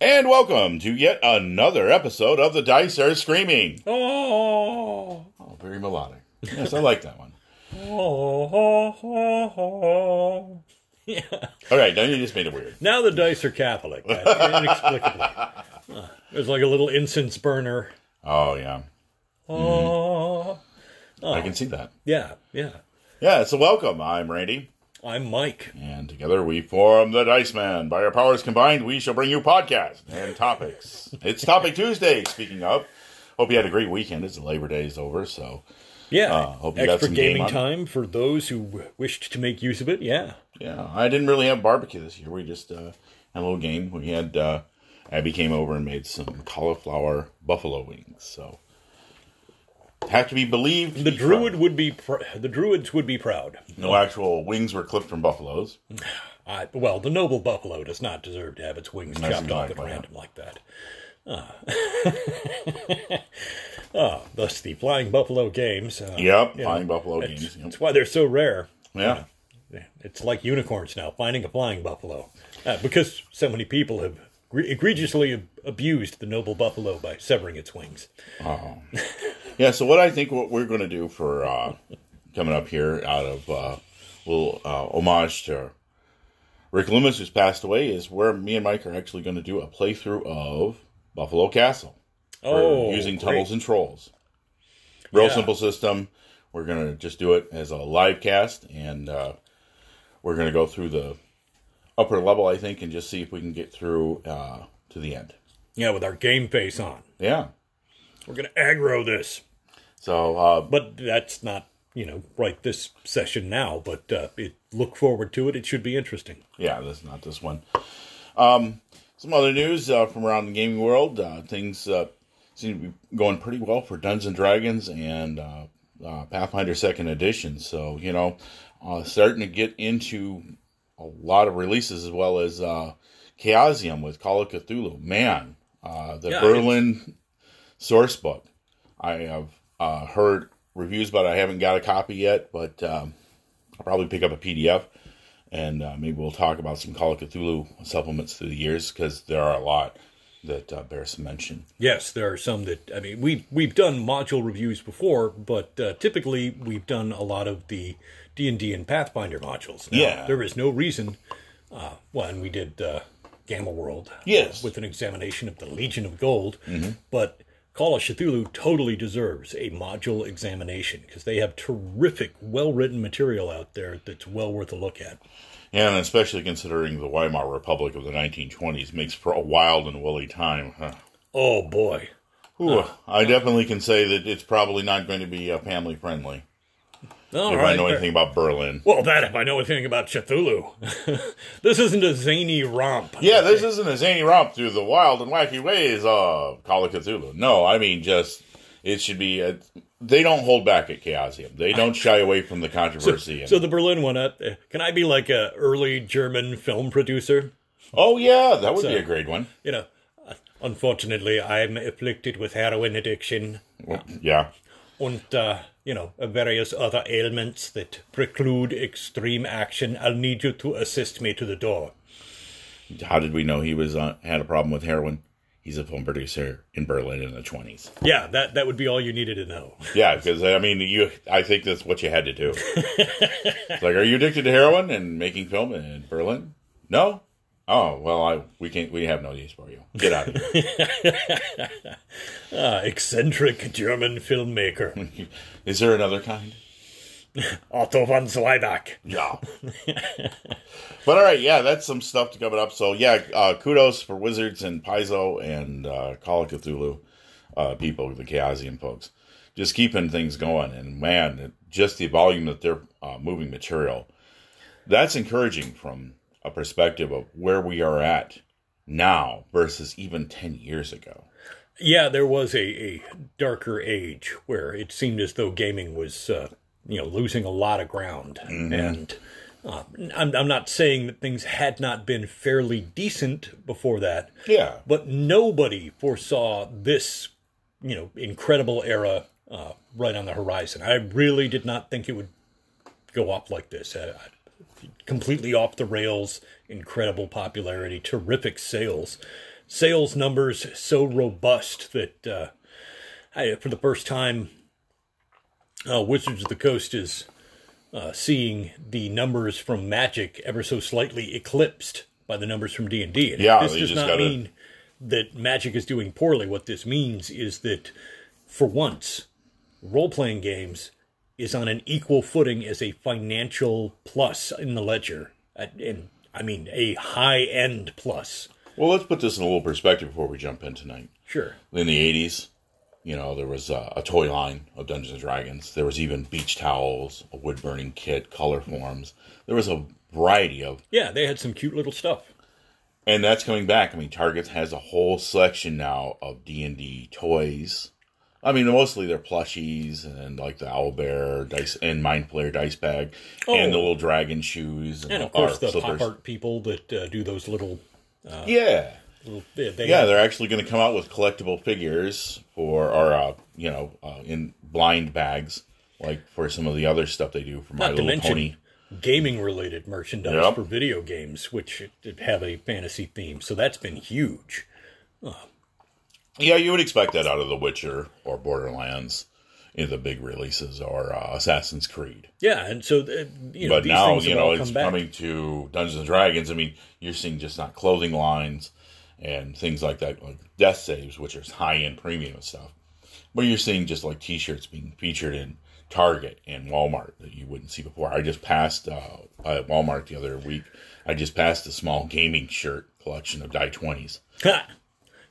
And welcome to yet another episode of The Dice Are Screaming. Oh, Oh, very melodic. Yes, I like that one. oh, oh, oh, oh. Yeah. All right, now you just made it weird. Now the dice are Catholic, inexplicably. Uh, there's like a little incense burner. Oh, yeah. Oh, I can see that. yeah, yeah. Yeah, so welcome. I'm Randy. I'm Mike. And together we form the Dice Man. By our powers combined, we shall bring you podcasts and topics. it's Topic Tuesday, speaking of. Hope you had a great weekend. It's Labor Day is over, so Yeah, Uh, hope you got some game gaming on. time for those who wished to make use of it. Yeah, yeah. I didn't really have barbecue this year. We just uh, had a little game. We had uh, Abby came over and made some cauliflower buffalo wings. So have to be believed. the be druid proud. would be pr- the druids would be proud. No actual wings were clipped from buffaloes. I, well, the noble buffalo does not deserve to have its wings That's chopped off at random like that. Ah. Ah, thus the flying buffalo games. Uh, Yep, flying know, buffalo games. Yep. That's why they're so rare. Yeah. It's like unicorns now, finding a flying buffalo. Uh, because so many people have egregiously abused the noble buffalo by severing its wings. Yeah, so what I think what we're going to do for uh, coming up here out of uh, little uh, homage to Rick Loomis, who's passed away, is where me and Mike are actually going to do a playthrough of Buffalo Castle. Oh, using great. tunnels and trolls. Real Yeah. simple system. We're going to just do it as a live cast, and uh, we're going to go through the upper level, I think, and just see if we can get through uh, to the end. Yeah, with our game face on. Yeah. We're going to aggro this. So, uh, But that's not, you know, right this session now, but uh, it, look forward to it. It should be interesting. Yeah, that's not this one. Um, some other news uh, from around the gaming world. Uh, things uh, seem to be going pretty well for Dungeons and Dragons and uh, uh, Pathfinder Second Edition. So you know, uh, starting to get into a lot of releases as well as uh, Chaosium with Call of Cthulhu. Man, uh, the Yeah, Berlin source book. I have uh, heard reviews, but I haven't got a copy yet. But um, I'll probably pick up a PDF and uh, maybe we'll talk about some Call of Cthulhu supplements through the years because there are a lot that uh, bear some mention. Yes, there are some that I mean we we've done module reviews before, but uh, typically we've done a lot of the D and D and Pathfinder modules. Now, Yeah. there is no reason. Uh, well, and we did uh, Gamma World, Yes. with an examination of the Legion of Gold, but Call of Cthulhu totally deserves a module examination because they have terrific, well written material out there that's well worth a look at. And especially considering the Weimar Republic of the 1920s makes for a wild and woolly time. Huh. Oh boy. Ooh, I definitely can say that it's probably not going to be uh, family friendly. All if right. I know anything about Berlin. Well, that if I know anything about Cthulhu. this isn't a zany romp. Yeah, this isn't a zany romp through the wild and wacky ways of Call of Cthulhu. No, I mean just it should be. A, they don't hold back at Chaosium. They don't shy away from the controversy. and- So the Berlin one, uh, can I be like a early German film producer? oh yeah, that would be a great one. You know, unfortunately, I'm afflicted with heroin addiction Well, yeah. And, uh, you know, various other ailments that preclude extreme action. I'll need you to assist me to the door. How did we know he was uh, had a problem with heroin? He's a film producer in Berlin in the twenties. Yeah, that, that would be all you needed to know. Yeah, because I mean, you. I think that's what you had to do. It's like, are you addicted to heroin and making film in Berlin? No. Oh well, I we can't. We have no use for you. Get out of here. Ah, eccentric German filmmaker. Is there another kind? Otto von Zweibach. Yeah. but all right, yeah, that's some stuff to coming up. So yeah, uh, kudos for Wizards and Paizo and uh, Call of Cthulhu uh, people, the Chaosium folks, just keeping things going. And man, just the volume that they're uh, moving material, that's encouraging from a perspective of where we are at now versus even ten years ago. Yeah, there was a, a darker age where it seemed as though gaming was, uh, you know, losing a lot of ground. And uh, I'm, I'm not saying that things had not been fairly decent before that, Yeah. but nobody foresaw this, you know, incredible era uh, right on the horizon. I really did not think it would go up like this. Uh, completely off the rails, incredible popularity, terrific sales. sales numbers so robust that uh, I, for the first time, uh, Wizards of the Coast is uh, seeing the numbers from Magic ever so slightly eclipsed by the numbers from D and D. Yeah, this does not gotta- mean that Magic is doing poorly. What this means is that, for once, role playing games is on an equal footing as a financial plus in the ledger, and I mean a high end plus. Well, let's put this in a little perspective before we jump in tonight. Sure. In the 80s, you know, there was uh, a toy line of Dungeons and Dragons. There was even beach towels, a wood burning kit, color forms. There was a variety of Yeah, they had some cute little stuff. and that's coming back. I mean, Target has a whole selection now of D and D toys. I mean, mostly they're plushies and like the owl bear dice and mind flayer dice bag and the Oh. little dragon shoes and, And of course, the slippers. pop art people that uh, do those little, Yeah, little they, yeah, they're actually going to come out with collectible figures for or uh, you know uh, in blind bags like for some of the other stuff they do for My Not Little mention Pony. gaming related merchandise Yep. for video games, which have a fantasy theme. So that's been huge. Yeah, you would expect that out of The Witcher or Borderlands in the big releases or uh, Assassin's Creed. Yeah, and so uh, you know but these now you know it's back. coming to Dungeons and Dragons. I mean, you're seeing just not clothing lines and things like that, like death saves, which is high end premium stuff. But you're seeing just like T-shirts being featured in Target and Walmart that you wouldn't see before. I just passed uh, at Walmart the other week. I just passed a small gaming shirt collection of die twenties.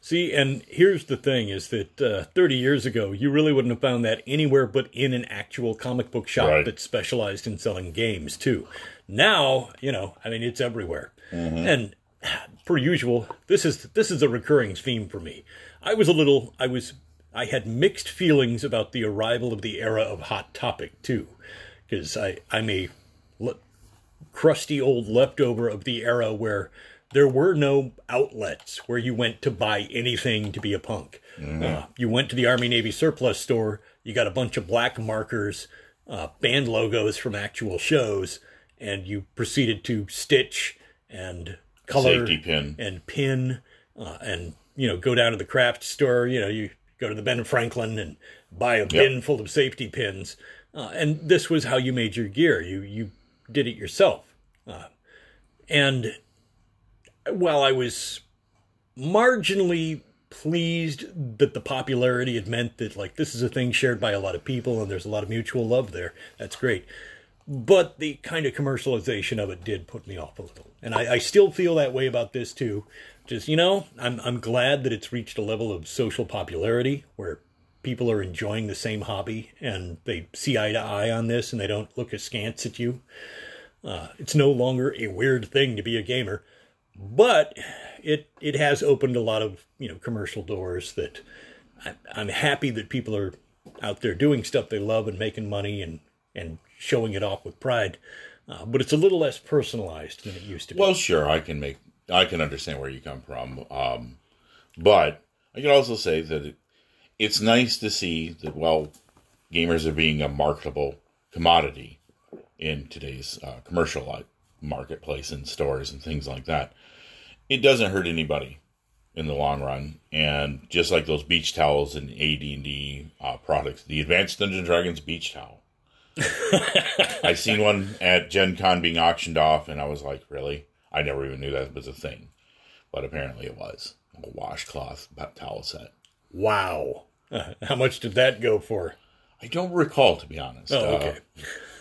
See, and here's the thing: is that uh, 30 years ago, you really wouldn't have found that anywhere but in an actual comic book shop Right. that specialized in selling games too. Now, you know, I mean, it's everywhere. And per usual, this is this is a recurring theme for me. I was a little, I was, I had mixed feelings about the arrival of the era of Hot Topic too, because I I'm a le- crusty old leftover of the era where there were no outlets where you went to buy anything to be a punk. Uh, you went to the Army Navy surplus store, you got a bunch of black markers, uh, band logos from actual shows, and you proceeded to stitch and color Safety pin. and pin uh, and you know go down to the craft store you know you go to the ben franklin and buy a bin full of safety pins. Uh, and this was how you made your gear. You you did it yourself. Uh, and while i was marginally pleased that the popularity had meant that like this is a thing shared by a lot of people and there's a lot of mutual love there that's great but the kind of commercialization of it did put me off a little. And I, I still feel that way about this too. Just, you know, I'm, I'm glad that it's reached a level of social popularity where people are enjoying the same hobby and they see eye to eye on this and they don't look askance at you. Uh, it's no longer a weird thing to be a gamer, but it it has opened a lot of you know commercial doors that I, I'm happy that people are out there doing stuff they love and making money and and showing it off with pride. Uh, but it's a little less personalized than it used to be. Well, sure, I can make, I can understand where you come from, um, but I can also say that it, it's nice to see that well, gamers are being a marketable commodity in today's uh, commercial marketplace and stores and things like that. It doesn't hurt anybody in the long run, and just like those beach towels and AD and D uh, products, the Advanced Dungeons and Dragons beach towel. I seen one at Gen Con being auctioned off, and I was like, really? I never even knew that was a thing, but apparently it was a washcloth towel set. wow. Uh, how much did that go for? I don't recall, to be honest. Oh, okay.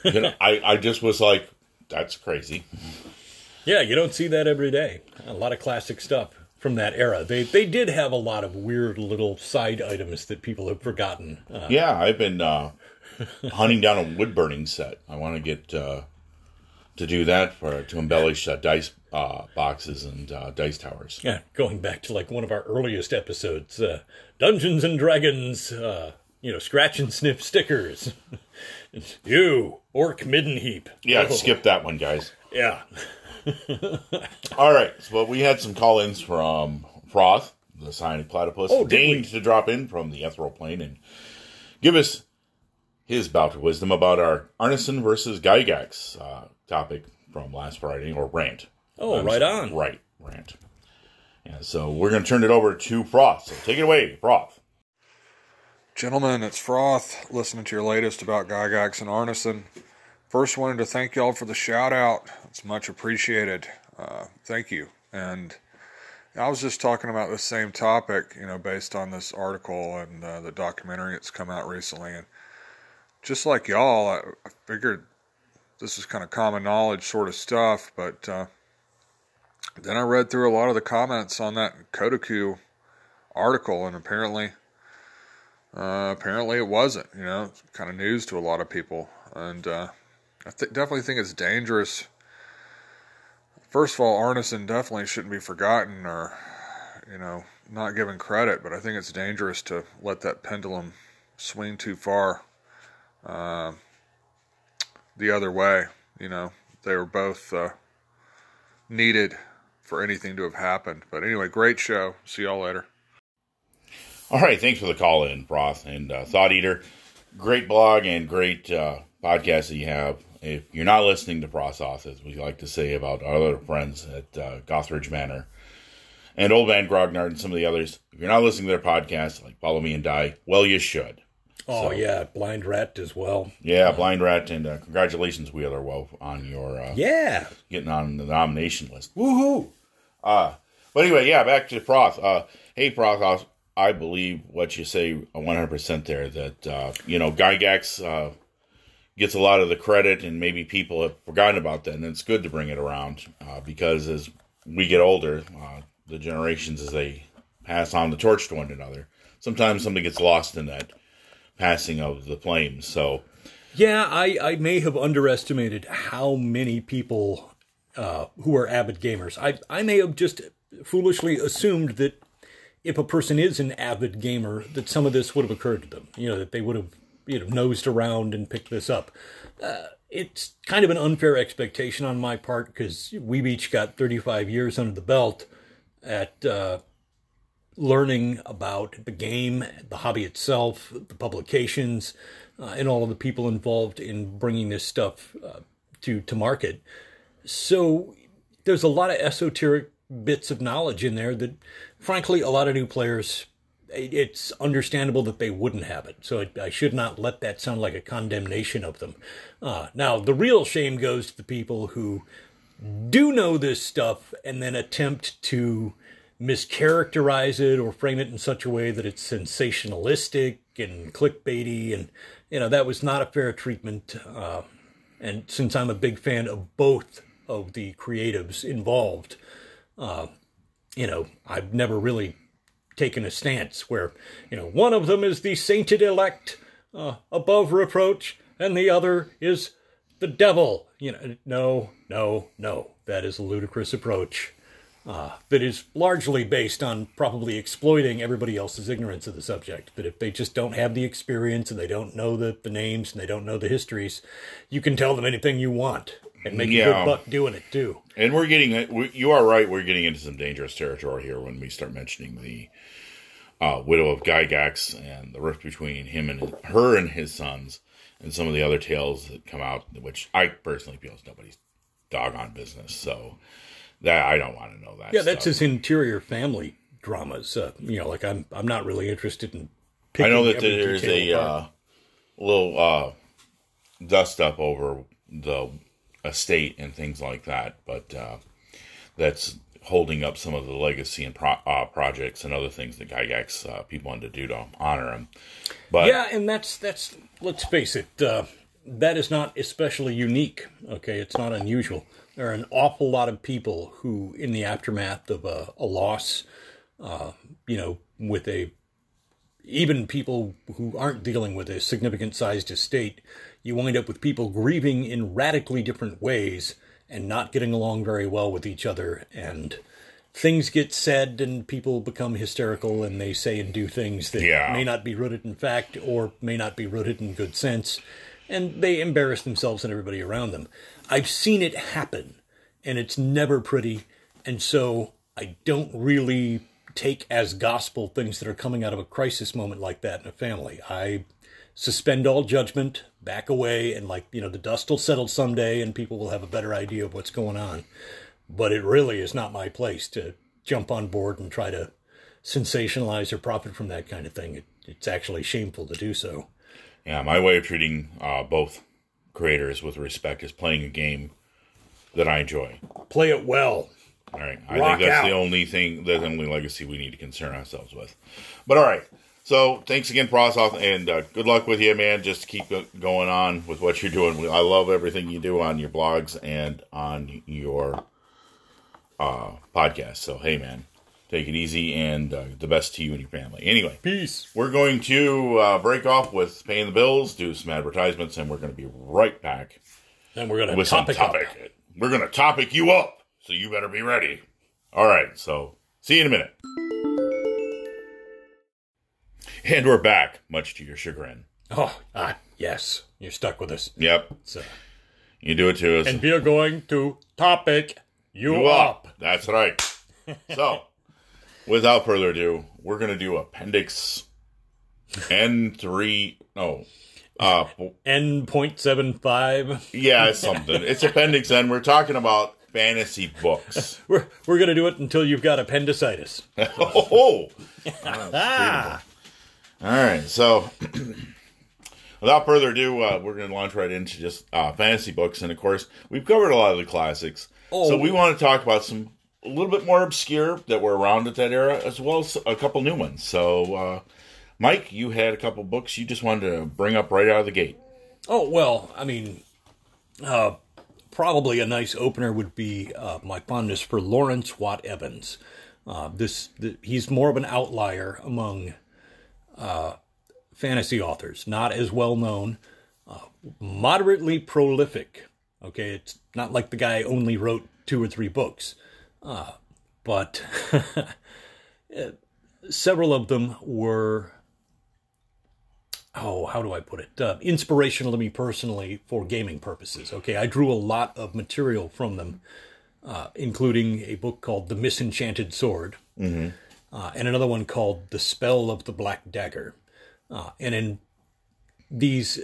Uh, you know, I, I just was like, that's crazy. Yeah, you don't see that every day. A lot of classic stuff from that era. They they did have a lot of weird little side items that people have forgotten. Uh, Yeah, I've been uh, hunting down a wood burning set. I want to get uh, to do that for to embellish uh, dice uh, boxes and uh, dice towers. yeah, going back to like one of our earliest episodes, uh, Dungeons and Dragons. Uh, you know, scratch and sniff stickers. you orc midden heap. Yeah, Oh, skip that one, guys. Yeah. All right, so well, we had some call-ins from Froth, the Psionic Platypus, Oh, deigned to drop in from the ethereal plane and give us his bout of wisdom about our Arneson versus Gygax uh, topic from last Friday, or rant. Oh, I'm right on. Right, rant. Yeah, so we're going to turn it over to Froth. So take it away, Froth. Gentlemen, it's Froth, listening to your latest about Gygax and Arneson. First, wanted to thank y'all for the shout out. It's much appreciated. Uh, thank you. And I was just talking about the same topic, you know, based on this article and uh, the documentary that's come out recently. And just like y'all, I, I figured this is kind of common knowledge sort of stuff, but uh, then I read through a lot of the comments on that Kotaku article, and apparently, uh, apparently it wasn't. You know, kind of news to a lot of people, and uh, I th- definitely think it's dangerous. First of all, Arneson definitely shouldn't be forgotten or, you know, not given credit, but I think it's dangerous to let that pendulum swing too far uh, the other way. You know, they were both uh, needed for anything to have happened. But anyway, great show. See y'all later. All right, thanks for the call in, Froth and uh, Thought Eater. Great blog and great uh, podcast that you have. If you're not listening to Froth, as we like to say about our other friends at uh, Gothridge Manor and Old Man Grognard and some of the others, if you're not listening to their podcast, like Follow Me and Die, well, you should. Oh so, yeah, Blind Rat as well. Yeah, Blind Rat, and uh, congratulations, Wheeler Wolf, on your uh, yeah getting on the nomination list. Woohoo! Uh, but anyway, yeah, back to Froth. Uh, hey, Froth, I believe what you say 100% there that, uh, you know, Gygax uh, gets a lot of the credit and maybe people have forgotten about that. And it's good to bring it around uh, because as we get older, uh, the generations as they pass on the torch to one another, sometimes something gets lost in that passing of the flames. So, yeah, I, I may have underestimated how many people uh, who are avid gamers. I I may have just foolishly assumed that if a person is an avid gamer, that some of this would have occurred to them. You know, that they would have you know nosed around and picked this up. Uh, it's kind of an unfair expectation on my part because we've each got 35 years under the belt at uh, learning about the game, the hobby itself, the publications, uh, and all of the people involved in bringing this stuff uh, to to market. So there's a lot of esoteric bits of knowledge in there that, frankly, a lot of new players, it's understandable that they wouldn't have it. So I should not let that sound like a condemnation of them. Uh, now, the real shame goes to the people who do know this stuff and then attempt to mischaracterize it or frame it in such a way that it's sensationalistic and clickbaity and you know that was not a fair treatment uh, and since i'm a big fan of both of the creatives involved. Uh, you know, I've never really taken a stance where, you know, one of them is the sainted elect uh, above reproach and the other is the devil. You know, no, no, no. That is a ludicrous approach uh, that is largely based on probably exploiting everybody else's ignorance of the subject. That if they just don't have the experience and they don't know the, the names and they don't know the histories, you can tell them anything you want and make yeah. a good buck doing it too. And we're getting we, you are right. We're getting into some dangerous territory here when we start mentioning the uh, widow of Gygax and the rift between him and her and his sons, and some of the other tales that come out, which I personally feel is nobody's doggone business. So that I don't want to know that. Yeah, stuff. that's his interior family dramas. Uh, you know, like I'm I'm not really interested in. I know that there's a uh, little uh, dust up over the estate and things like that. But uh, that's holding up some of the legacy and pro- uh, projects and other things that Gygax uh, people wanted to do to honor him. But yeah, and that's that's let's face it, uh, that is not especially unique. Okay, it's not unusual. There are an awful lot of people who, in the aftermath of a, a loss, uh, you know, with a even people who aren't dealing with a significant sized estate, you wind up with people grieving in radically different ways and not getting along very well with each other. And things get said, and people become hysterical and they say and do things that yeah. may not be rooted in fact or may not be rooted in good sense. And they embarrass themselves and everybody around them. I've seen it happen, and it's never pretty. And so I don't really take as gospel things that are coming out of a crisis moment like that in a family. I suspend all judgment, back away, and like, you know, the dust will settle someday and people will have a better idea of what's going on. But it really is not my place to jump on board and try to sensationalize or profit from that kind of thing. It, it's actually shameful to do so. Yeah, my way of treating uh, both creators with respect is playing a game that I enjoy. Play it well. All right, I Rock think that's out. the only thing, the only legacy we need to concern ourselves with. But all right, so thanks again, Prosoff, and uh, good luck with you, man. Just keep going on with what you're doing. I love everything you do on your blogs and on your uh, podcast. So hey, man, take it easy, and uh, the best to you and your family. Anyway, Peace. we're going to uh, break off with paying the bills, do some advertisements, and we're going to be right back Then we're going to with topic, topic. We're going to topic you up, so you better be ready. All right, so see you in a minute. And we're back, much to your chagrin. Oh, ah, yes. You're stuck with us. Yep, So, you do it to us. and we are going to topic you, You up. That's right. so, without further ado, we're going to do Appendix N3. No. Uh, N point seven five. yeah, it's something. It's Appendix N. We're talking about fantasy books. We're we're gonna do it until you've got appendicitis. oh, Ah, All right, so without further ado, uh, we're going to launch right into just uh, fantasy books, and of course, we've covered a lot of the classics. Oh. So we want to talk about some a little bit more obscure that were around at that era, as well as a couple new ones. So, uh, Mike, you had a couple books you just wanted to bring up right out of the gate. Oh well, I mean, uh, probably a nice opener would be uh, my fondness for Lawrence Watt Evans. Uh, this the, he's more of an outlier among uh, fantasy authors, not as well known, uh, moderately prolific. Okay, it's not like the guy only wrote two or three books, uh, but several of them were oh, how do I put it? Uh, inspirational to me personally for gaming purposes. Okay, I drew a lot of material from them, uh, including a book called The Misenchanted Sword, uh, and another one called The Spell of the Black Dagger. Uh, and in these,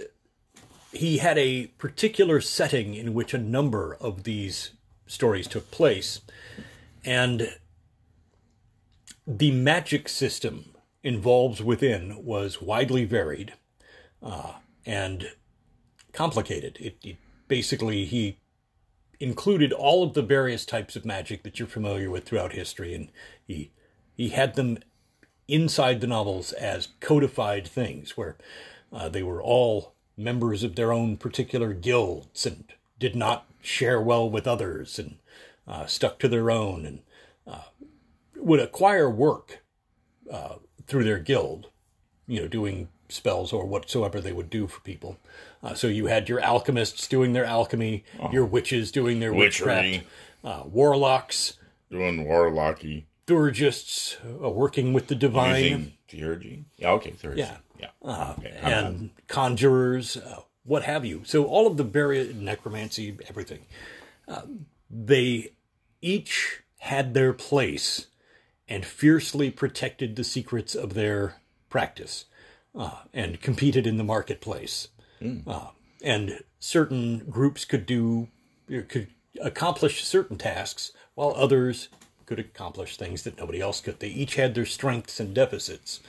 he had a particular setting in which a number of these stories took place, and the magic system involved within was widely varied uh, and complicated. It, it basically he included all of the various types of magic that you're familiar with throughout history, and he he had them inside the novels as codified things, where uh, they were all members of their own particular guilds and did not share well with others and uh, stuck to their own and uh, would acquire work uh, through their guild, you know, doing spells or whatsoever they would do for people. Uh, so you had your alchemists doing their alchemy, your witches doing their witchcraft, Witchery, uh, warlocks, doing warlocky, theurgists uh, working with the divine, using theurgy. Yeah, okay, theurgy. Yeah. yeah. uh, Okay, and conjurers, uh, what have you. So all of the various necromancy, everything. Uh, they each had their place and fiercely protected the secrets of their practice uh, and competed in the marketplace. Uh, and certain groups could do could accomplish certain tasks while others could accomplish things that nobody else could. They each had their strengths and deficits.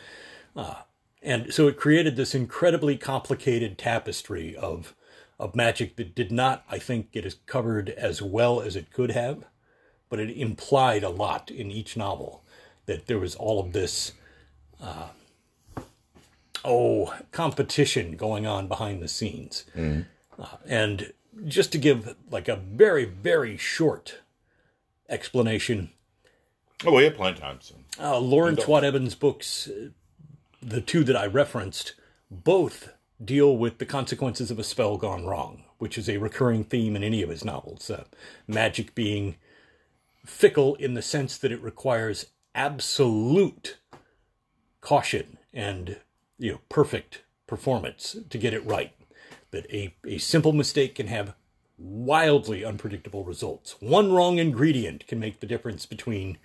Uh, and so it created this incredibly complicated tapestry of of magic that did not, I think, get as covered as well as it could have, but it implied a lot in each novel that there was all of this uh, oh competition going on behind the scenes. Uh, and just to give like a very very short explanation, Oh, we have plenty of time. So. uh, Lawrence Watt Evans' books, uh, the two that I referenced, both deal with the consequences of a spell gone wrong, which is a recurring theme in any of his novels. Uh, magic being fickle in the sense that it requires absolute caution and you know perfect performance to get it right. That a, a simple mistake can have wildly unpredictable results. One wrong ingredient can make the difference between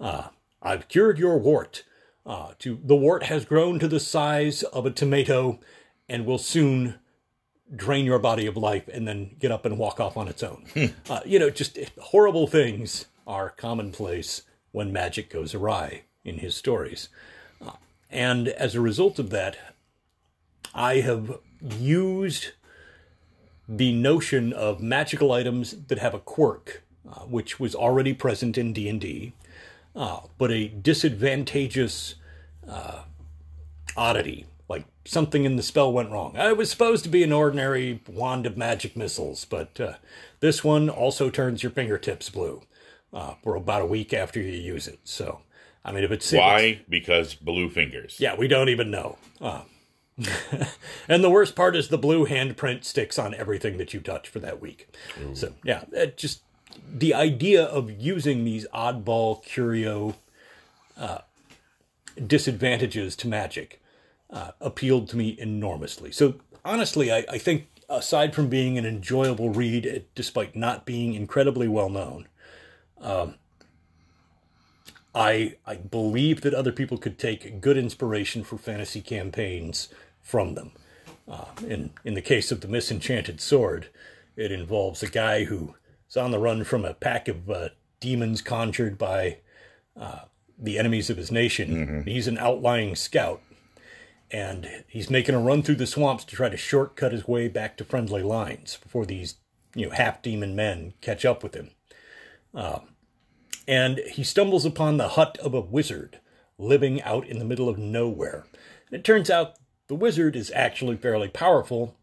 uh, I've cured your wart uh, to the wart has grown to the size of a tomato and will soon drain your body of life and then get up and walk off on its own. uh, you know, just horrible things are commonplace when magic goes awry in his stories. Uh, and as a result of that, I have used the notion of magical items that have a quirk, uh, which was already present in D&D, uh, but a disadvantageous uh, oddity, like something in the spell went wrong. It was supposed to be an ordinary wand of magic missiles, but uh, this one also turns your fingertips blue uh, for about a week after you use it. So, I mean, if it's why? Because blue fingers. Yeah, we don't even know. Uh, and the worst part is the blue handprint sticks on everything that you touch for that week. Ooh. So yeah, it just the idea of using these oddball curio uh, disadvantages to magic uh, appealed to me enormously. So honestly, I, I, think aside from being an enjoyable read, despite not being incredibly well known, um, I I believe that other people could take good inspiration for fantasy campaigns from them. Uh, in in the case of the Misenchanted Sword, it involves a guy who is on the run from a pack of uh, demons conjured by uh, the enemies of his nation. Mm-hmm. He's an outlying scout, and he's making a run through the swamps to try to shortcut his way back to friendly lines before these you know half demon men catch up with him. Uh, and he stumbles upon the hut of a wizard living out in the middle of nowhere. And it turns out the wizard is actually fairly powerful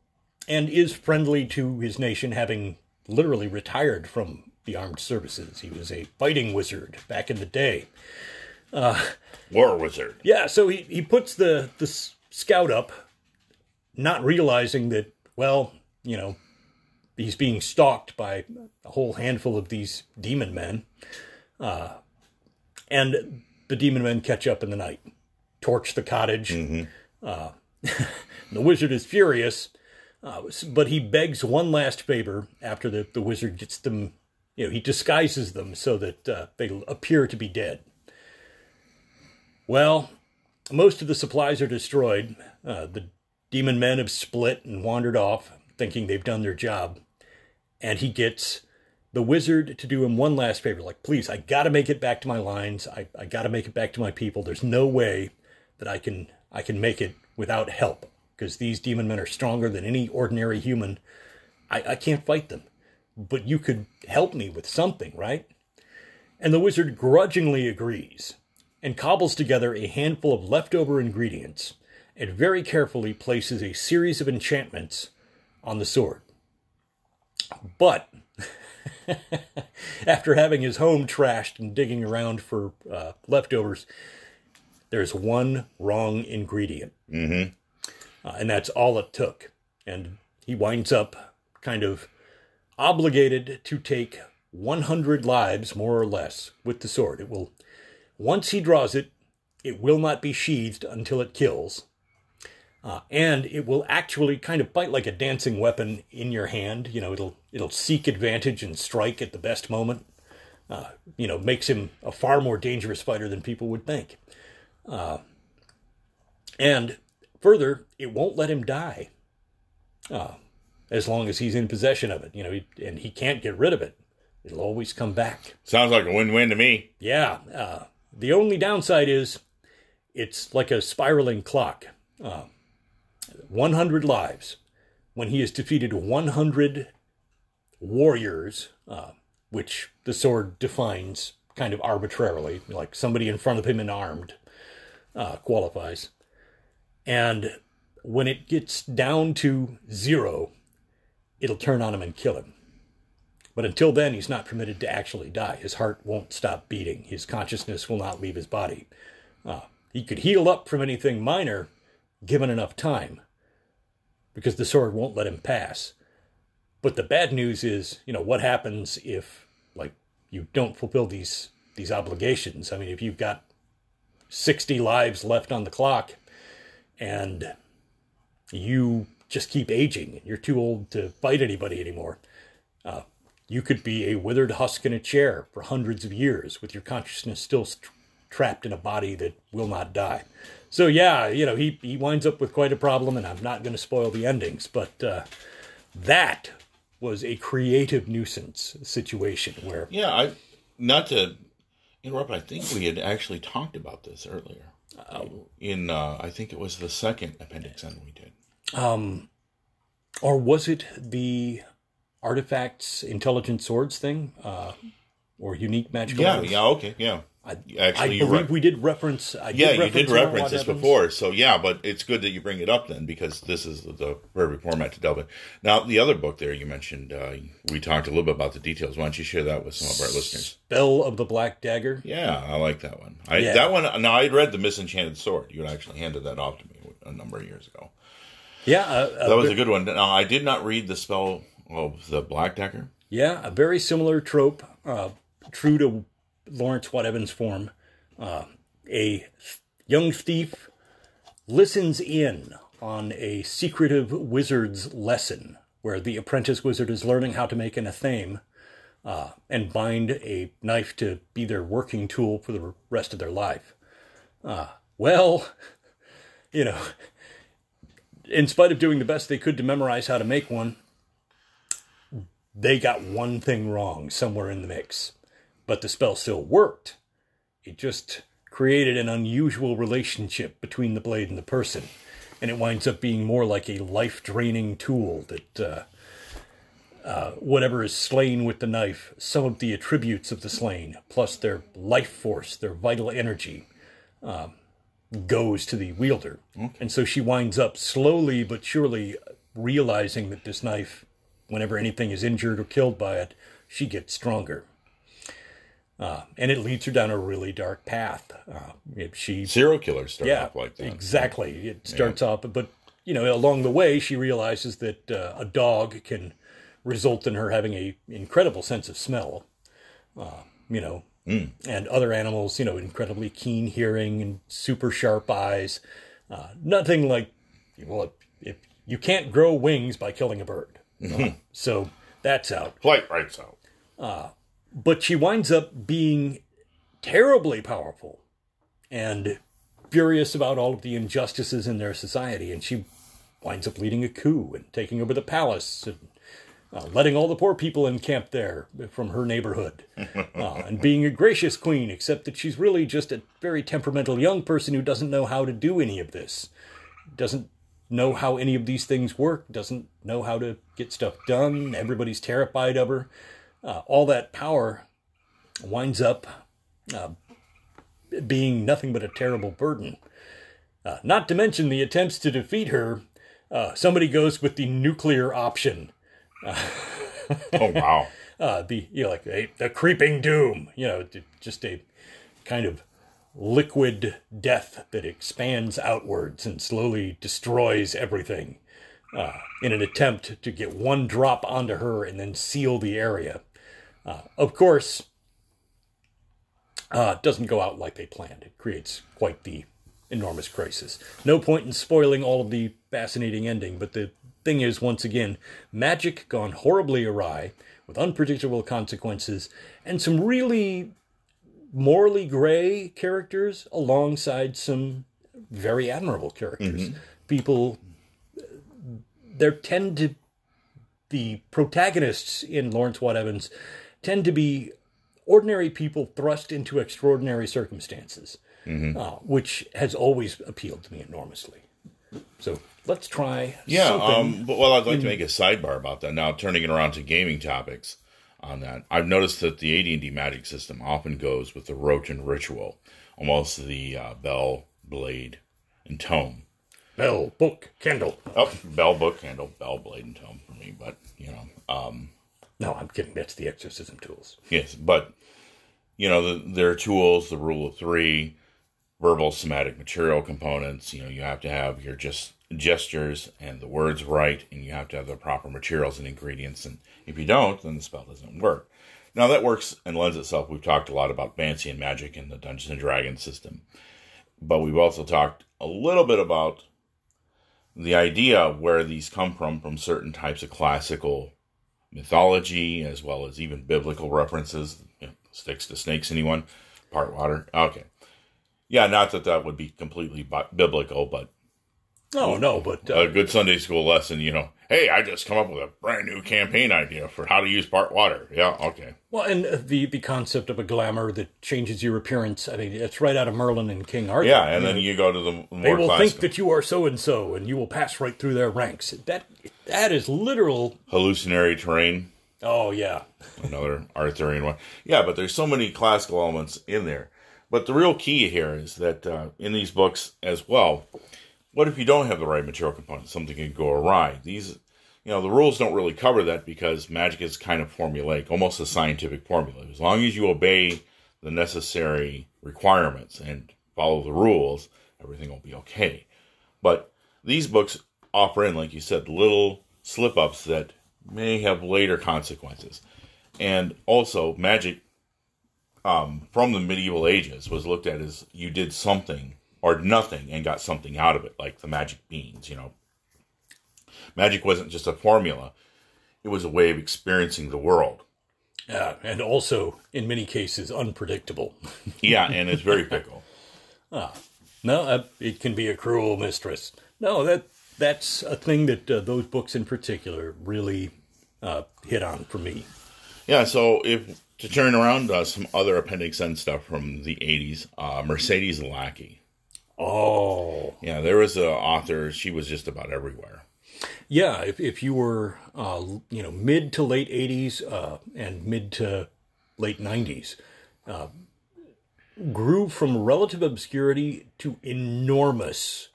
and is friendly to his nation, having literally retired from the armed services. He was a fighting wizard back in the day. Uh, War wizard. Yeah, so he, he puts the, the scout up, not realizing that, well, you know, he's being stalked by a whole handful of these demon men. Uh, and the demon men catch up in the night, torch the cottage. Mm-hmm. Uh, the wizard is furious, uh, but he begs one last favor after the, the wizard gets them, you know, he disguises them so that uh, they appear to be dead. Well, most of the supplies are destroyed. Uh, the demon men have split and wandered off, thinking they've done their job. And he gets the wizard to do him one last favor like, please, I got to make it back to my lines. I, I got to make it back to my people. There's no way that I can I can make it without help because these demon men are stronger than any ordinary human. I, I can't fight them. But you could help me with something, right? And the wizard grudgingly agrees and cobbles together a handful of leftover ingredients and very carefully places a series of enchantments on the sword. But after having his home trashed and digging around for uh, leftovers, there's one wrong ingredient. Mm-hmm. Uh, and that's all it took. And he winds up kind of obligated to take 100 lives, more or less, with the sword. It will once he draws it, it will not be sheathed until it kills. Uh, and it will actually kind of bite like a dancing weapon in your hand. You know, it'll it'll seek advantage and strike at the best moment. Uh, you know, makes him a far more dangerous fighter than people would think. Uh, and further, it won't let him die uh, as long as he's in possession of it. You know, he, and he can't get rid of it. It'll always come back. Sounds like a win-win to me. Yeah. Uh, the only downside is it's like a spiraling clock. Uh, 100 lives. When he has defeated 100 warriors, uh, which the sword defines kind of arbitrarily, like somebody in front of him and armed uh, qualifies. And when it gets down to zero, it'll turn on him and kill him. But until then, he's not permitted to actually die. His heart won't stop beating. His consciousness will not leave his body. Uh, he could heal up from anything minor given enough time because the sword won't let him pass. But the bad news is, you know, what happens if, like, you don't fulfill these these obligations? I mean, if you've got 60 lives left on the clock and you just keep aging, you're too old to fight anybody anymore. Uh, you could be a withered husk in a chair for hundreds of years with your consciousness still st- trapped in a body that will not die. So, yeah, you know, he, he winds up with quite a problem, and I'm not going to spoil the endings, but uh, that was a creative nuisance situation where. Yeah, I not to interrupt. I think we had actually talked about this earlier. in uh, I think it was the second Appendix N we did. Um, or was it the artifacts, intelligent swords thing, uh, or unique magical? Yeah, yeah, okay, yeah. I, Actually, I believe re- we did reference. I yeah, did you did reference this Evans. before, so yeah, but it's good that you bring it up then because this is the perfect format to delve in. Now, the other book there you mentioned, uh, we talked a little bit about the details. Why don't you share that with some of our listeners? Spell of the Black Dagger. Yeah, I like that one. I, Yeah. That one. Now, I read the Misenchanted Sword. You actually handed that off to me a number of years ago. Yeah, uh, That was a good one. Now, I did not read the spell of the Black Dagger. Yeah, a very similar trope, uh, true to Lawrence Watt Evans' form. Uh, a young thief listens in on a secretive wizard's lesson where the apprentice wizard is learning how to make an athame uh, and bind a knife to be their working tool for the rest of their life. Uh, well, you know, in spite of doing the best they could to memorize how to make one, they got one thing wrong somewhere in the mix. But the spell still worked. It just created an unusual relationship between the blade and the person. And it winds up being more like a life draining tool that uh, uh, whatever is slain with the knife, some of the attributes of the slain, plus their life force, their vital energy, um, goes to the wielder. And so she winds up slowly but surely realizing that this knife, whenever anything is injured or killed by it, she gets stronger. Uh, and it leads her down a really dark path. Uh, she Serial killers start yeah, off like that. exactly. It starts off, but you know, along the way, she realizes that uh, a dog can result in her having a incredible sense of smell. Uh, you know, and other animals, you know, incredibly keen hearing and super sharp eyes. Uh, nothing like, well, if, if you can't grow wings by killing a bird, Uh, so that's out Flight rights out. But she winds up being terribly powerful and furious about all of the injustices in their society. And she winds up leading a coup and taking over the palace and uh, letting all the poor people encamp there from her neighborhood uh, and being a gracious queen, except that she's really just a very temperamental young person who doesn't know how to do any of this, doesn't know how any of these things work, doesn't know how to get stuff done. Everybody's terrified of her uh, all that power winds up uh, being nothing but a terrible burden. Uh, not to mention the attempts to defeat her. Uh, somebody goes with the nuclear option. Oh wow. Uh, the you know like a, the creeping doom. You know, just a kind of liquid death that expands outwards and slowly destroys everything. Uh, in an attempt to get one drop onto her and then seal the area. Uh, of course, uh, it doesn't go out like they planned. It creates quite the enormous crisis. No point in spoiling all of the fascinating ending, but the thing is, once again, magic gone horribly awry with unpredictable consequences and some really morally gray characters alongside some very admirable characters. People, there tend to the protagonists in Lawrence Watt Evans tend to be ordinary people thrust into extraordinary circumstances, uh, which has always appealed to me enormously. So let's try. Yeah, um, but well, I'd like to make a sidebar about that. Now, turning it around to gaming topics on that, I've noticed that the AD and D magic system often goes with the roach and ritual, almost the uh, bell, blade, and tome. bell, book, candle. Oh, bell, book, handle, bell, blade, and tome for me. But you know, um, No, I'm kidding. That's the exorcism tools. yes, but you know, the, there are tools, the rule of three, verbal, somatic, material components. You know, you have to have your just gestures and the words right, and you have to have the proper materials and ingredients. And if you don't, then the spell doesn't work. Now that works and lends itself. We've talked a lot about fancy and magic in the Dungeons and Dragons system, but we've also talked a little bit about the idea of where these come from from certain types of classical mythology as well as even biblical references. You know, sticks to snakes, anyone? Part water. Okay. Yeah, not that that would be completely bi- biblical, but Oh no, but uh, a good Sunday school lesson, you know, Hey, I just come up with a brand new campaign idea for how to use part water. Yeah, okay. Well, and uh, the the concept of a glamour that changes your appearance. I mean, it's right out of Merlin and King Arthur. Yeah, and then you go to the more They will classical think that you are so and so, and you will pass right through their ranks. That that is literal. hallucinatory terrain. Oh yeah, another Arthurian one. Yeah, but there's so many classical elements in there. But the real key here is that uh, in these books as well, what if you don't have the right material components? Something can go awry. These, you know, the rules don't really cover that because magic is kind of formulaic, almost a scientific formula. As long as you obey the necessary requirements and follow the rules, everything will be okay. But these books offer in, like you said, little slip ups that may have later consequences. And also, magic um, from the medieval ages was looked at as you did something or nothing and got something out of it, like the magic beans, you know. Magic wasn't just a formula, it was a way of experiencing the world. yeah, and also in many cases unpredictable. Yeah, and it's very fickle. No, uh, it can be a cruel mistress. No, that that's a thing that uh, those books in particular really uh, hit on for me. Yeah, so if to turn around uh, some other Appendix N stuff from the 80s, uh, Mercedes Lackey. Oh, Yeah, there was a author, she was just about everywhere. yeah. If if you were uh, you know mid to late '80s uh, and mid to late '90s, uh, grew from relative obscurity to enormous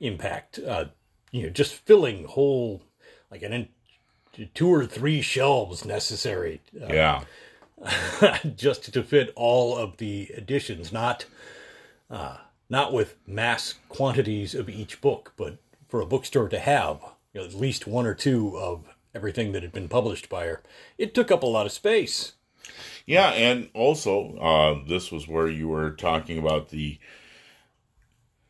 impact. Uh, you know, just filling whole like an in, two or three shelves necessary uh, Yeah. just to fit all of the editions, not uh, not with mass quantities of each book, but for a bookstore to have you know, at least one or two of everything that had been published by her. It took up a lot of space. Yeah, and also uh, this was where you were talking about the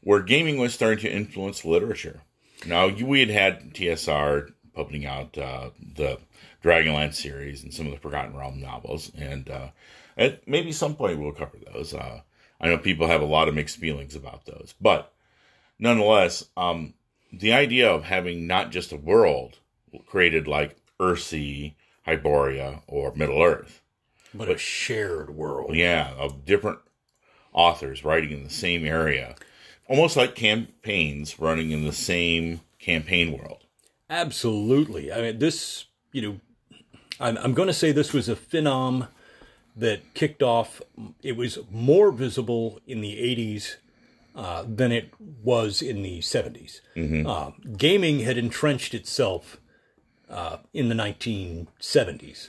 where gaming was starting to influence literature. Now we had had TSR putting out uh, the Dragonlance series and some of the Forgotten Realm novels, and uh, at maybe some point we'll cover those. Uh, I know people have a lot of mixed feelings about those, but nonetheless, um, the idea of having not just a world created like Earthsea, Hyboria, or Middle Earth, But, a shared world. yeah, of different authors writing in the same area, almost like campaigns running in the same campaign world. Absolutely. I mean, this, you know, I'm, I'm going to say this was a phenom that kicked off. It was more visible in the 80s uh, than it was in the 70s. Uh, gaming had entrenched itself uh, in the 1970s.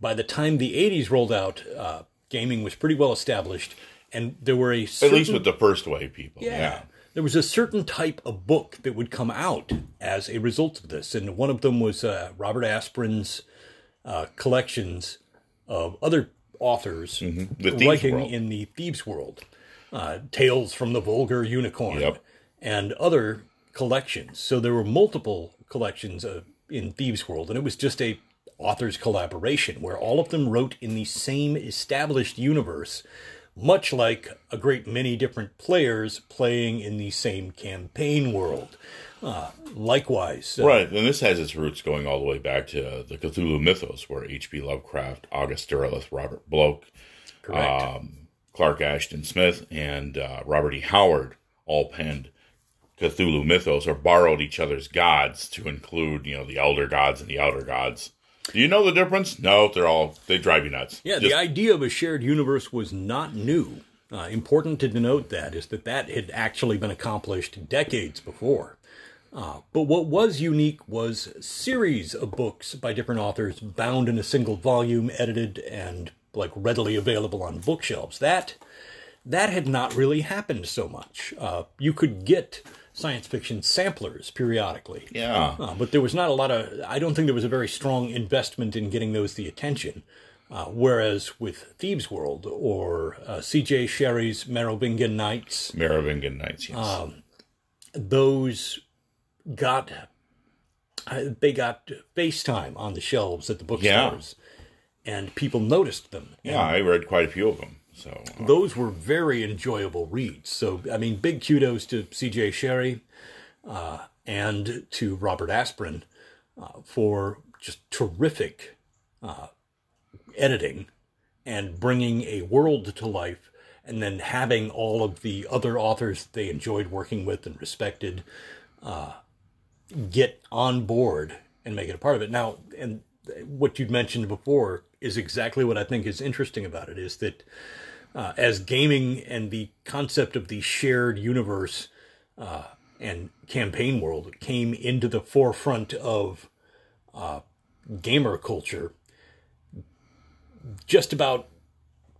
By the time the 80s rolled out, uh, gaming was pretty well established, and there were a At least with the first wave people. yeah. Yeah. There was a certain type of book that would come out as a result of this, and one of them was uh, Robert Asprin's uh, collections of other authors Mm-hmm. Writing World. in the thieves' world, uh, Tales from the Vulgar Unicorn, Yep. and other collections. So there were multiple collections uh, in thieves' world, and it was just a authors collaboration where all of them wrote in the same established universe much like a great many different players playing in the same campaign world. Uh, likewise, uh, Right, and this has its roots going all the way back to the Cthulhu mythos, where H.P. Lovecraft, August Derleth, Robert Bloch, um, Clark Ashton Smith, and uh, Robert E. Howard all penned Cthulhu mythos or borrowed each other's gods to include, you know, the elder gods and the outer gods. Do you know the difference? No, they're all they drive you nuts. yeah, Just- the idea of a shared universe was not new. Uh, important to denote that is that that had actually been accomplished decades before. Uh, but what was unique was series of books by different authors bound in a single volume, edited and like readily available on bookshelves. That that had not really happened so much. Uh, you could get science fiction samplers periodically. yeah, Uh, but there was not a lot of, I don't think there was a very strong investment in getting those the attention. Uh, whereas with Thieves' World or uh, C.J. Cherryh's Merovingian Nights, Merovingian Knights. Yes. Um, those got, uh, they got FaceTime on the shelves at the bookstores. And people noticed them. yeah, I read quite a few of them. So uh, those were very enjoyable reads. So, I mean, big kudos to C.J. Cherryh uh, and to Robert Asprin uh, for just terrific uh, editing and bringing a world to life, and then having all of the other authors they enjoyed working with and respected uh, get on board and make it a part of it. Now, and what you'd mentioned before is exactly what I think is interesting about it is that uh, as gaming and the concept of the shared universe uh, and campaign world came into the forefront of uh, gamer culture, just about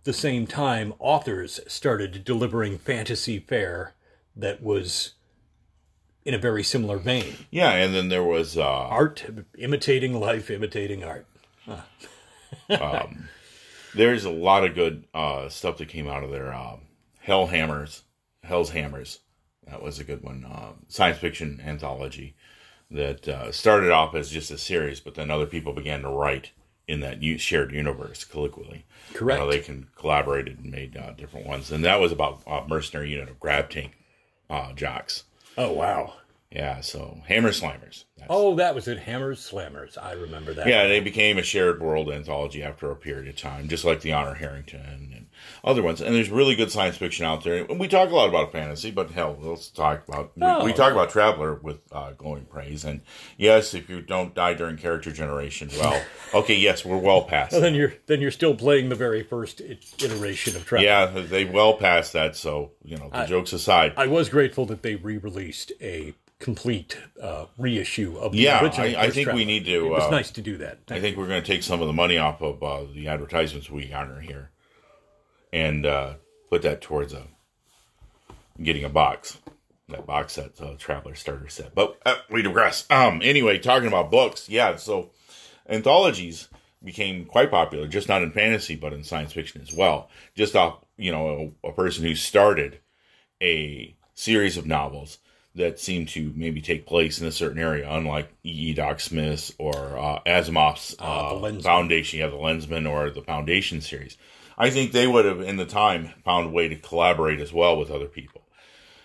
the same time, authors started delivering fantasy fare that was in a very similar vein. Yeah, and then there was uh, Art imitating life, imitating art. um, there's a lot of good uh, stuff that came out of there. Um, Hell Hammers, Hell's Hammers, that was a good one. Uh, science fiction anthology that uh, started off as just a series, but then other people began to write in that shared universe colloquially. Correct. You know, they can collaborated and made uh, different ones, and that was about a mercenary unit of grav tank uh, jocks. Oh wow! Yeah, so Hammer Slammers. Oh, that was it. Hammers, slammers. I remember that. Yeah, they became a shared world anthology after a period of time, just like the Honor Harrington and other ones. And there's really good science fiction out there. And we talk a lot about fantasy, but hell, let's talk about we, Oh. we talk about Traveller with uh, glowing praise. And yes, if you don't die during character generation, well, okay, yes, we're well past. Well, then you're then you're still playing the very first iteration of Traveller. Yeah, they well past that. So you know, the jokes aside, I was grateful that they re-released a complete uh, reissue of the Yeah, original. I- I first think we need to, It was uh, nice to do that. I think we're going to take some of the money off of uh, the advertisements we honor here, and uh, put that towards a getting a box, that box set, uh, traveler starter set. But uh, we digress. Um, anyway, talking about books, yeah. So anthologies became quite popular, just not in fantasy, but in science fiction as well. Just off, you know, a, a person who started a series of novels that seem to maybe take place in a certain area, unlike E. E. Doc Smith's or uh, Asimov's uh, Lensman. Foundation, yeah, the Lensman or the Foundation series. I think they would have, in the time, found a way to collaborate as well with other people.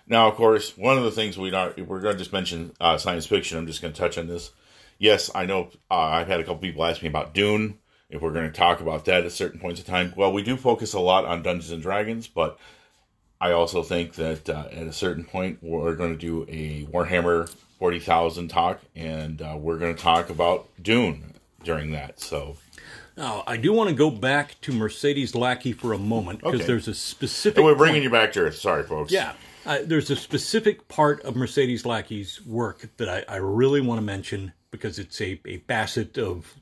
Now, of course, one of the things we not we're going to just mention uh, science fiction. I'm just going to touch on this. Yes, I know uh, I've had a couple people ask me about Dune. If we're going to talk about that at certain points of time, well, we do focus a lot on Dungeons and Dragons, but I also think that uh, at a certain point we're going to do a Warhammer forty thousand talk, and uh, we're going to talk about Dune during that. So, Now, I do want to go back to Mercedes Lackey for a moment because Okay. there's a specific. and we're bringing point- you back to Earth. Sorry, folks. Yeah, uh, there's a specific part of Mercedes Lackey's work that I, I really want to mention because it's a, a facet of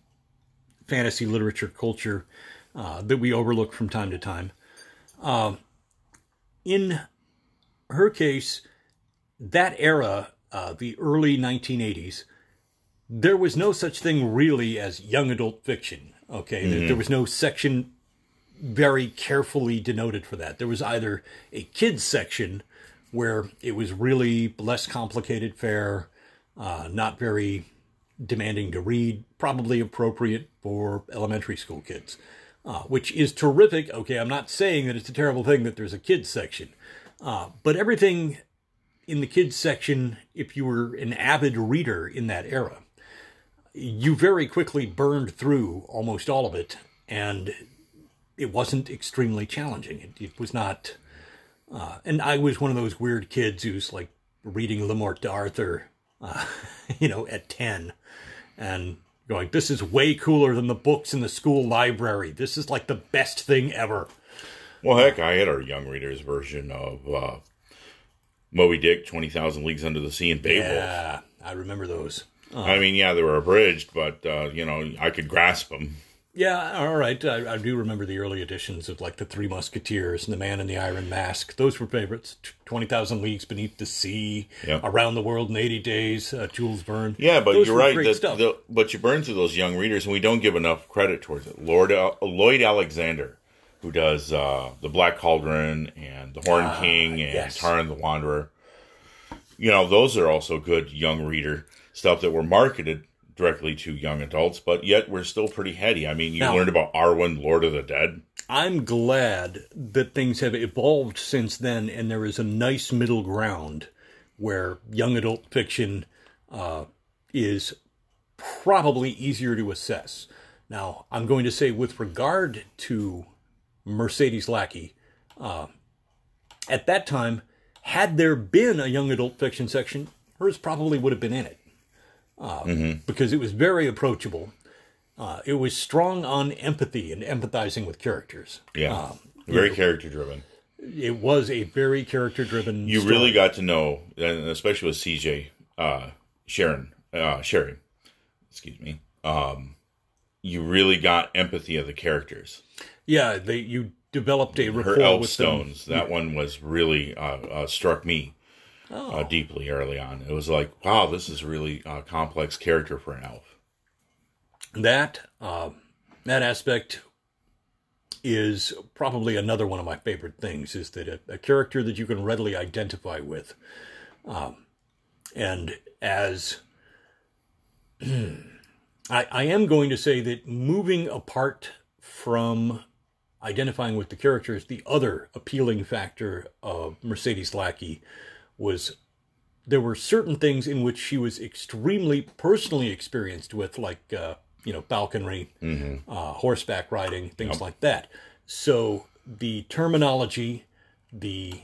fantasy literature culture uh, that we overlook from time to time. Um, in her case, that era, uh, the early 1980s, there was no such thing really as young adult fiction. Okay, There- there was no section very carefully denoted for that. There was either a kids section where it was really less complicated fare, uh, not very demanding to read, probably appropriate for elementary school kids, uh, which is terrific. Okay, I'm not saying that it's a terrible thing that there's a kids section, uh, but everything in the kids section, if you were an avid reader in that era, you very quickly burned through almost all of it, and it wasn't extremely challenging. It, it was not, uh, and I was one of those weird kids who's like reading Le Morte d'Arthur, uh, you know, at ten, and going, "This is way cooler than the books in the school library. This is like the best thing ever." Well, heck, I had our young readers version of uh, Moby Dick, Twenty Thousand Leagues Under the Sea, and Beowulf. Yeah, I remember those. I mean, yeah, they were abridged, but uh, you know, I could grasp them. Yeah, all right. I, I do remember the early editions of like the Three Musketeers and the Man in the Iron Mask. Those were favorites. Twenty Thousand Leagues Beneath the Sea. Around the World in Eighty Days, uh, Jules Verne. Yeah, but Those you're right. That, the, but you burn through those young readers, and we don't give enough credit towards it. Lord Al- Lloyd Alexander, who does uh, the Black Cauldron and the Horn King and Ah, yes. Taran the Wanderer. You know, those are also good young reader stuff that were marketed directly to young adults, but yet we're still pretty heady. I mean, you Now- learned about Arawn, Lord of the Dead. I'm glad that things have evolved since then, and there is a nice middle ground where young adult fiction uh, is probably easier to assess. Now, I'm going to say, with regard to Mercedes Lackey, uh, at that time, had there been a young adult fiction section, hers probably would have been in it uh, because it was very approachable. Uh, it was strong on empathy and empathizing with characters. Yeah. Um, Very character driven. it was a very character driven. You really got to know, and especially with CJ, uh, Sharon, uh, Cherryh, excuse me. Um, you really got empathy of the characters. yeah. They you developed a Her rapport elf with them. stones, that one was really uh, uh, struck me Oh. uh, deeply early on. It was like, wow, this is a really a complex character for an elf. That um, that aspect is probably another one of my favorite things. Is that a, a character that you can readily identify with, um, and as I, I am going to say that moving apart from identifying with the character is the other appealing factor of Mercedes Lackey was there were certain things in which she was extremely personally experienced with, like uh, you know falconry, uh, horseback riding, things like that. So the terminology, the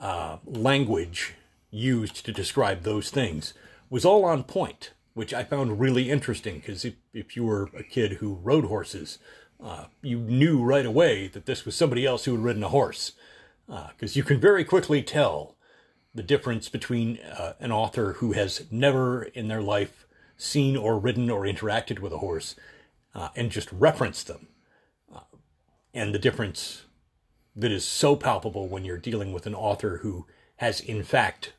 uh, language used to describe those things was all on point, which I found really interesting because if, if you were a kid who rode horses, uh, you knew right away that this was somebody else who had ridden a horse. Because you can very quickly tell the difference between uh, an author who has never in their life seen or ridden or interacted with a horse uh, and just referenced them, uh, and the difference that is so palpable when you're dealing with an author who has, in fact,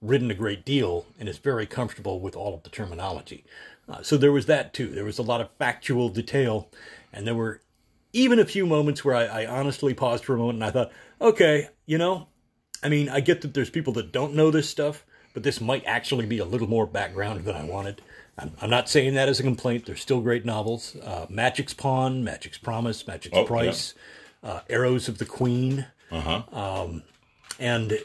ridden a great deal and is very comfortable with all of the terminology. Uh, so there was that too. There was a lot of factual detail, and there were even a few moments where I, I honestly paused for a moment and I thought, okay, you know, I mean, I get that there's people that don't know this stuff, but this might actually be a little more background than I wanted. I'm, I'm not saying that as a complaint. They're still great novels. Uh, Magic's Pawn, Magic's Promise, Magic's Oh, Price, uh, Arrows of the Queen, Uh huh. and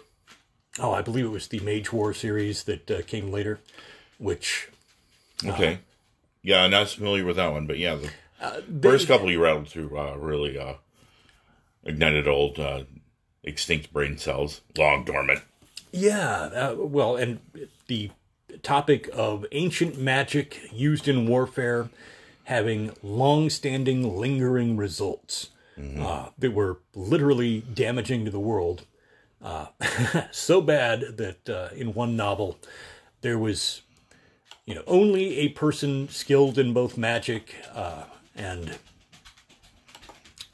oh, I believe it was the Mage War series that uh, came later, which okay. Yeah, I'm not familiar with that one, but yeah, the uh, they- first couple you rattled through uh, really uh, ignited old uh, extinct brain cells, long dormant. Yeah, uh, well, and the topic of ancient magic used in warfare having long-standing, lingering results uh, that were literally damaging to the world. Uh, so bad that uh, in one novel there was, you know, only a person skilled in both magic uh, and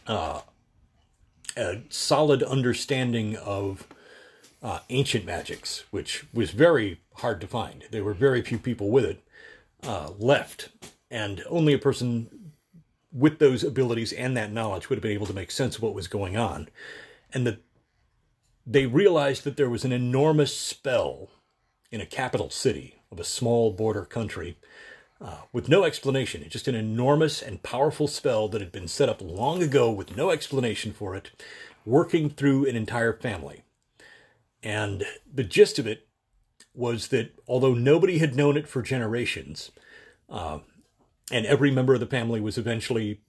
uh, a solid understanding of uh, ancient magics, which was very hard to find. There were very few people with it uh, left, and only a person with those abilities and that knowledge would have been able to make sense of what was going on. And that they realized that there was an enormous spell in a capital city of a small border country uh, with no explanation. Just an enormous and powerful spell that had been set up long ago with no explanation for it, working through an entire family. And the gist of it was that although nobody had known it for generations, uh, and every member of the family was eventually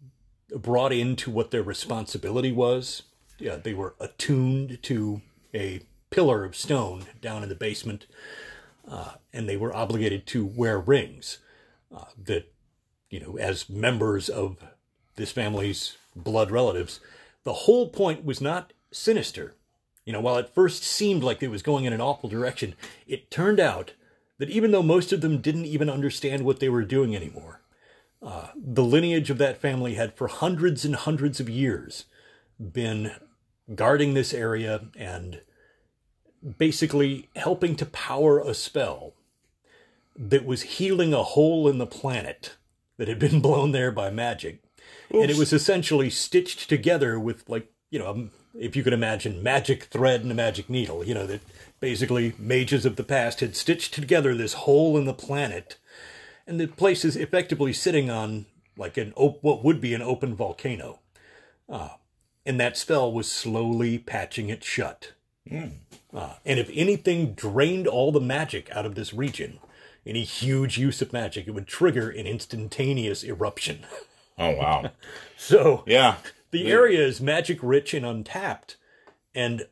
brought into what their responsibility was, yeah, they were attuned to a pillar of stone down in the basement, uh, and they were obligated to wear rings uh, that, you know, as members of this family's blood relatives. The whole point was not sinister. You know, while it first seemed like it was going in an awful direction, it turned out that even though most of them didn't even understand what they were doing anymore, uh, the lineage of that family had for hundreds and hundreds of years been guarding this area and basically helping to power a spell that was healing a hole in the planet that had been blown there by magic. And it was essentially stitched together with, like, you know, um, if you could imagine magic thread and a magic needle, you know, that basically mages of the past had stitched together this hole in the planet. And the place is effectively sitting on, like, an op- what would be an open volcano. Uh, and that spell was slowly patching it shut. Uh, and if anything drained all the magic out of this region, any huge use of magic, it would trigger an instantaneous eruption. Oh wow. So Yeah. the area is magic rich and untapped, and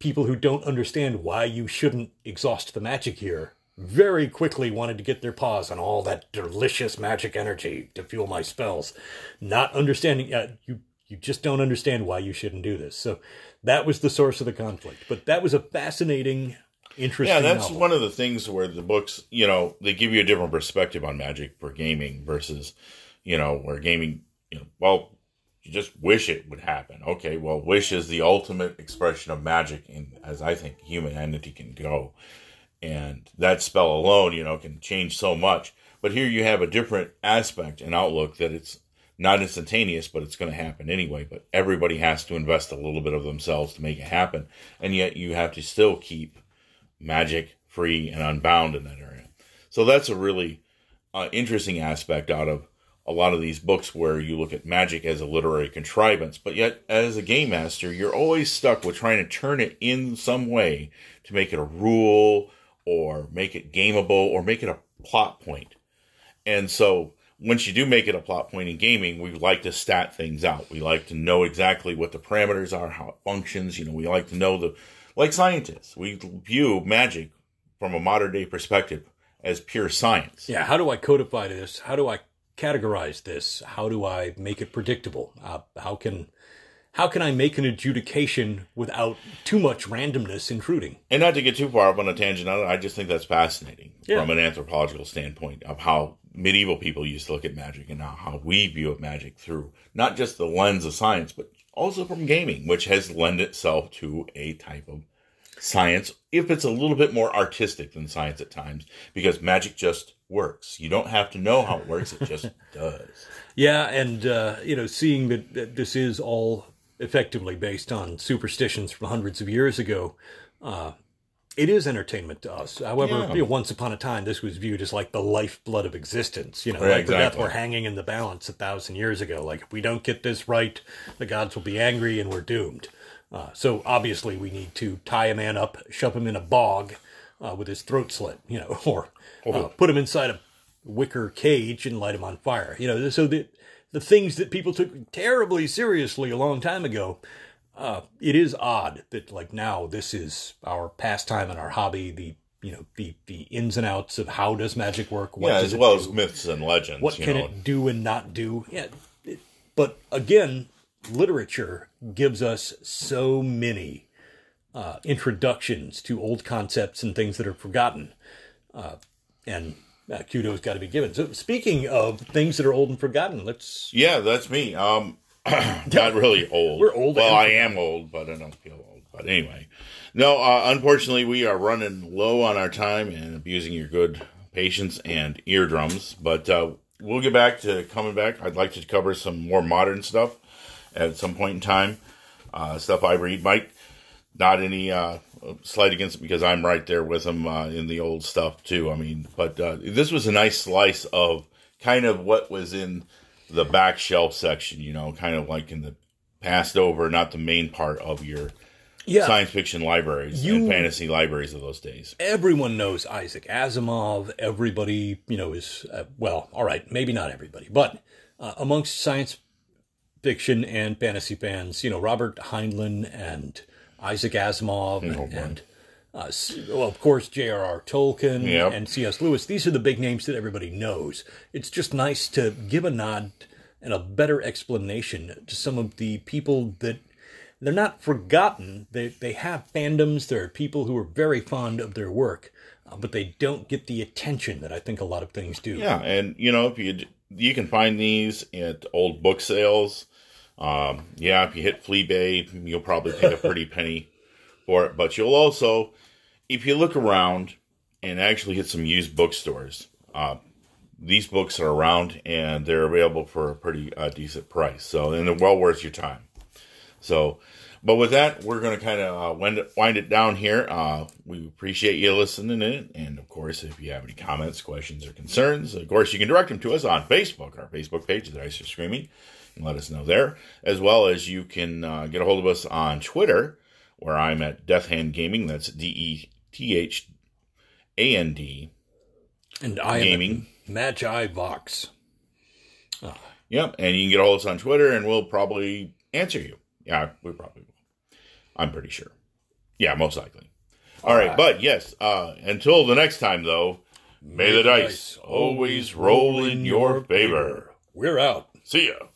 people who don't understand why you shouldn't exhaust the magic here very quickly wanted to get their paws on all that delicious magic energy to fuel my spells, not understanding uh, you. You just don't understand why you shouldn't do this. So that was the source of the conflict. But that was a fascinating, interesting. Yeah, that's novel. one of the things where the books, you know, they give you a different perspective on magic for gaming versus, you know, where gaming, you know, well, you just wish it would happen. Okay, well, wish is the ultimate expression of magic, in as I think human entity can go, and that spell alone, you know, can change so much. But here you have a different aspect and outlook that it's not instantaneous, but it's going to happen anyway. But everybody has to invest a little bit of themselves to make it happen, and yet you have to still keep magic free and unbound in that area. So that's a really uh, interesting aspect out of a lot of these books where you look at magic as a literary contrivance, but yet as a game master, you're always stuck with trying to turn it in some way to make it a rule or make it gameable or make it a plot point. And so once you do make it a plot point in gaming, we like to stat things out. We like to know exactly what the parameters are, how it functions. You know, we like to know the, like scientists, we view magic from a modern day perspective as pure science. Yeah, how do I codify this? How do I categorize this? How do I make it predictable? Uh, how can how can I make an adjudication without too much randomness intruding? And not to get too far up on a tangent I just think that's fascinating Yeah. from an anthropological standpoint of how medieval people used to look at magic and now how we view magic through not just the lens of science, but also from gaming, which has lent itself to a type of science, if it's a little bit more artistic than science at times, because magic just works. You don't have to know how it works, it just does. Yeah, and uh, you know, seeing that, that this is all effectively based on superstitions from hundreds of years ago, uh, it is entertainment to us. However, Yeah. you know, once upon a time, this was viewed as like the lifeblood of existence. You know, Right, life and death were hanging in the balance a thousand years ago. Like, if we don't get this right, the gods will be angry and we're doomed. Uh, so obviously, we need to tie a man up, shove him in a bog uh, with his throat slit, you know, or uh, put him inside a wicker cage and light him on fire. You know, so the the things that people took terribly seriously a long time ago. Uh, it is odd that like now this is our pastime and our hobby. The you know the the ins and outs of how does magic work? What yeah, as well do? as myths and legends. what you can know. it do and not do? Yeah, it, but again, literature gives us so many uh, introductions to old concepts and things that are forgotten, uh, and uh, kudos got to be given. So, speaking of things that are old and forgotten, let's Yeah, that's me. Um, not really old. We're old Well, I am old, but I don't feel old. But anyway, no. Uh, unfortunately, we are running low on our time and abusing your good patience and eardrums. But uh, we'll get back to coming back. I'd like to cover some more modern stuff at some point in time. Uh, stuff I read, Mike. Not any uh, slight against it because I'm right there with him uh, in the old stuff too. I mean, but uh, this was a nice slice of kind of what was in the back shelf section. You know, kind of like in the passed over, not the main part of your yeah. science fiction libraries You- and fantasy libraries of those days. everyone knows Isaac Asimov. Everybody, you know, is uh, well, all right, maybe not everybody, but uh, amongst science fiction and fantasy fans, you know, Robert Heinlein and Isaac Asimov Oh, and, and uh, well, of course, J.R.R. Tolkien Yep. and C.S. Lewis. These are the big names that everybody knows. It's just nice to give a nod and a better explanation to some of the people that they're not forgotten. They they have fandoms. There are people who are very fond of their work, uh, but they don't get the attention that I think a lot of things do. Yeah, and you know if you you can find these at old book sales. Um, yeah, if you hit Flea Bay, you'll probably pay a pretty penny for it. But you'll also, if you look around and actually hit some used bookstores, uh, these books are around and they're available for a pretty uh, decent price. So and they're well worth your time. So, but with that, we're going to kind of uh, wind, it, wind it down here. Uh, we appreciate you listening in. And of course, if you have any comments, questions, or concerns, of course, you can direct them to us on Facebook. Our Facebook page is Ice Screaming. And let us know there. As well as you can uh, get a hold of us on Twitter, where I'm at Dethand Gaming. That's D E T H A N D And I gaming. am Magi Vox. Yep, and you can get all this on Twitter, and we'll probably answer you. Yeah, we probably will. I'm pretty sure. Yeah, most likely. All right, but yes. Uh, until the next time, though, may the dice always roll in your favor. We're out. See ya.